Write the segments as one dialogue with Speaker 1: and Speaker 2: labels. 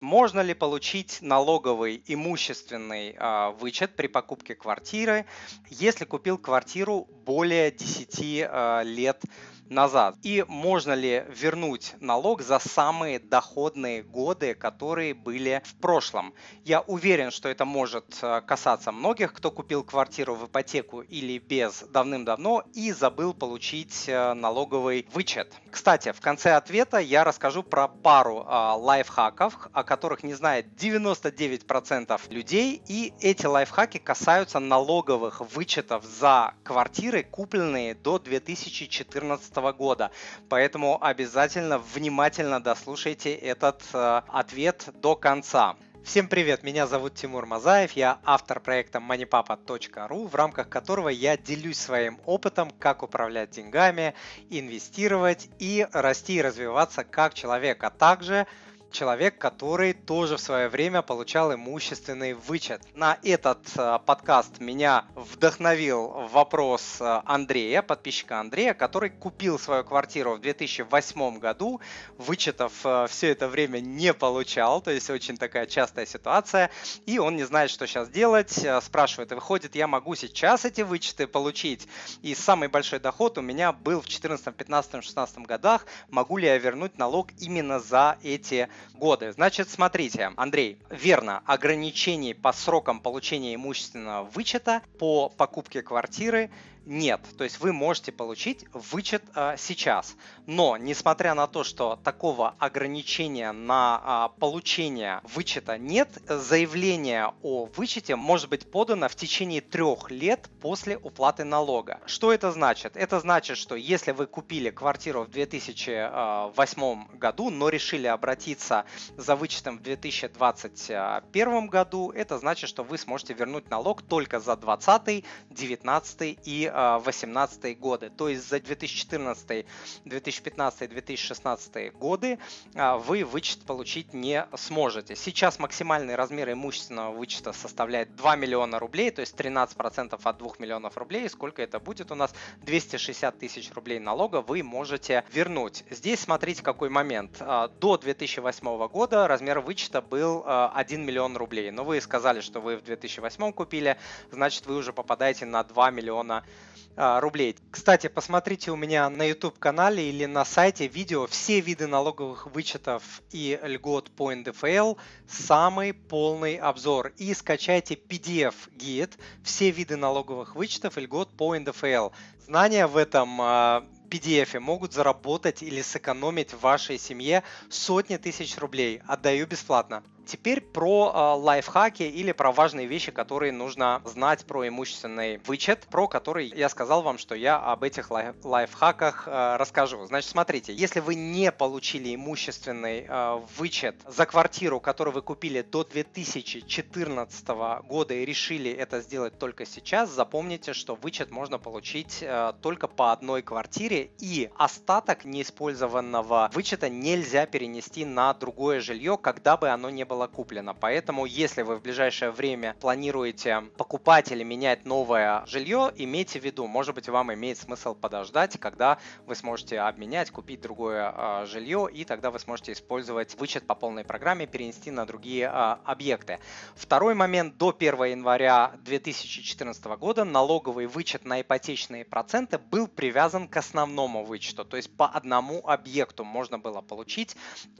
Speaker 1: Можно ли получить налоговый имущественный э, вычет при покупке квартиры, если купил квартиру более 10 э, лет назад? И можно ли вернуть налог за самые доходные годы, которые были в прошлом? Я уверен, что это может э, касаться многих, кто купил квартиру в ипотеку или без давным-давно и забыл получить э, налоговый вычет. Кстати, в конце ответа я расскажу про пару лайфхаков, о которых не знает 99% людей, и эти лайфхаки касаются налоговых вычетов за квартиры, купленные до 2014 года. Поэтому обязательно внимательно дослушайте этот э, ответ до конца. Всем привет, меня зовут Тимур Мазаев, я автор проекта moneypapa.ru, в рамках которого я делюсь своим опытом, как управлять деньгами, инвестировать и расти и развиваться как человек, а также человек, который тоже в свое время получал имущественный вычет. На этот э, подкаст меня вдохновил вопрос э, Андрея, подписчика Андрея, который купил свою квартиру в 2008 году, вычетов э, все это время не получал, то есть очень такая частая ситуация, и он не знает, что сейчас делать, спрашивает, выходит, я могу сейчас эти вычеты получить, и самый большой доход у меня был в 2014, 15, 16 годах, могу ли я вернуть налог именно за эти годы. Значит, смотрите, Андрей, верно, ограничений по срокам получения имущественного вычета по покупке квартиры нет. То есть вы можете получить вычет а, сейчас. Но, несмотря на то, что такого ограничения на а, получение вычета нет, заявление о вычете может быть подано в течение трех лет после уплаты налога. Что это значит? Это значит, что если вы купили квартиру в 2008 году, но решили обратиться за вычетом в 2021 году, это значит, что вы сможете вернуть налог только за 20, 19 и 2018 годы. То есть за 2014, 2015, 2016 годы а, вы вычет получить не сможете. Сейчас максимальный размер имущественного вычета составляет 2 миллиона рублей, то есть 13% от 2 миллионов рублей. Сколько это будет у нас? 260 тысяч рублей налога вы можете вернуть. Здесь смотрите какой момент. А, до 2008 года размер вычета был 1 а, миллион рублей. Но вы сказали, что вы в 2008 купили, значит вы уже попадаете на 2 миллиона а, рублей. Кстати, посмотрите у меня на YouTube канале или на сайте видео все виды налоговых вычетов и льгот по НДФЛ, самый полный обзор и скачайте PDF гид все виды налоговых вычетов и льгот по НДФЛ. Знания в этом а, PDF могут заработать или сэкономить в вашей семье сотни тысяч рублей. Отдаю бесплатно. Теперь про э, лайфхаки или про важные вещи, которые нужно знать про имущественный вычет, про который я сказал вам, что я об этих лайф лайфхаках э, расскажу. Значит, смотрите, если вы не получили имущественный э, вычет за квартиру, которую вы купили до 2014 года и решили это сделать только сейчас, запомните, что вычет можно получить э, только по одной квартире и остаток неиспользованного вычета нельзя перенести на другое жилье, когда бы оно не было было куплено. Поэтому, если вы в ближайшее время планируете покупать или менять новое жилье, имейте в виду, может быть, вам имеет смысл подождать, когда вы сможете обменять, купить другое э, жилье, и тогда вы сможете использовать вычет по полной программе, перенести на другие э, объекты. Второй момент, до 1 января 2014 года налоговый вычет на ипотечные проценты был привязан к основному вычету, то есть по одному объекту можно было получить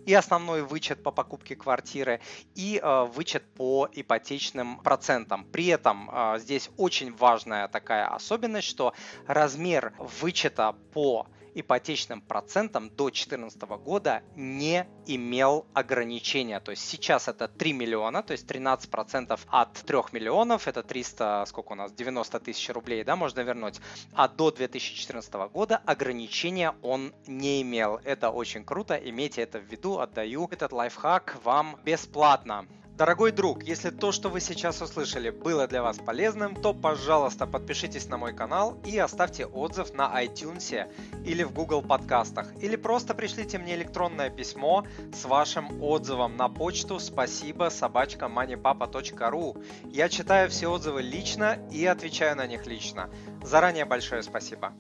Speaker 1: и основной вычет по покупке квартиры, и э, вычет по ипотечным процентам. При этом э, здесь очень важная такая особенность, что размер вычета по ипотечным процентам до 2014 года не имел ограничения. То есть сейчас это 3 миллиона, то есть 13% от 3 миллионов, это 300, сколько у нас, 90 тысяч рублей, да, можно вернуть. А до 2014 года ограничения он не имел. Это очень круто, имейте это в виду, отдаю этот лайфхак вам бесплатно. Дорогой друг, если то, что вы сейчас услышали, было для вас полезным, то, пожалуйста, подпишитесь на мой канал и оставьте отзыв на iTunes или в Google подкастах. Или просто пришлите мне электронное письмо с вашим отзывом на почту спасибо собачка moneypapa.ru. Я читаю все отзывы лично и отвечаю на них лично. Заранее большое спасибо.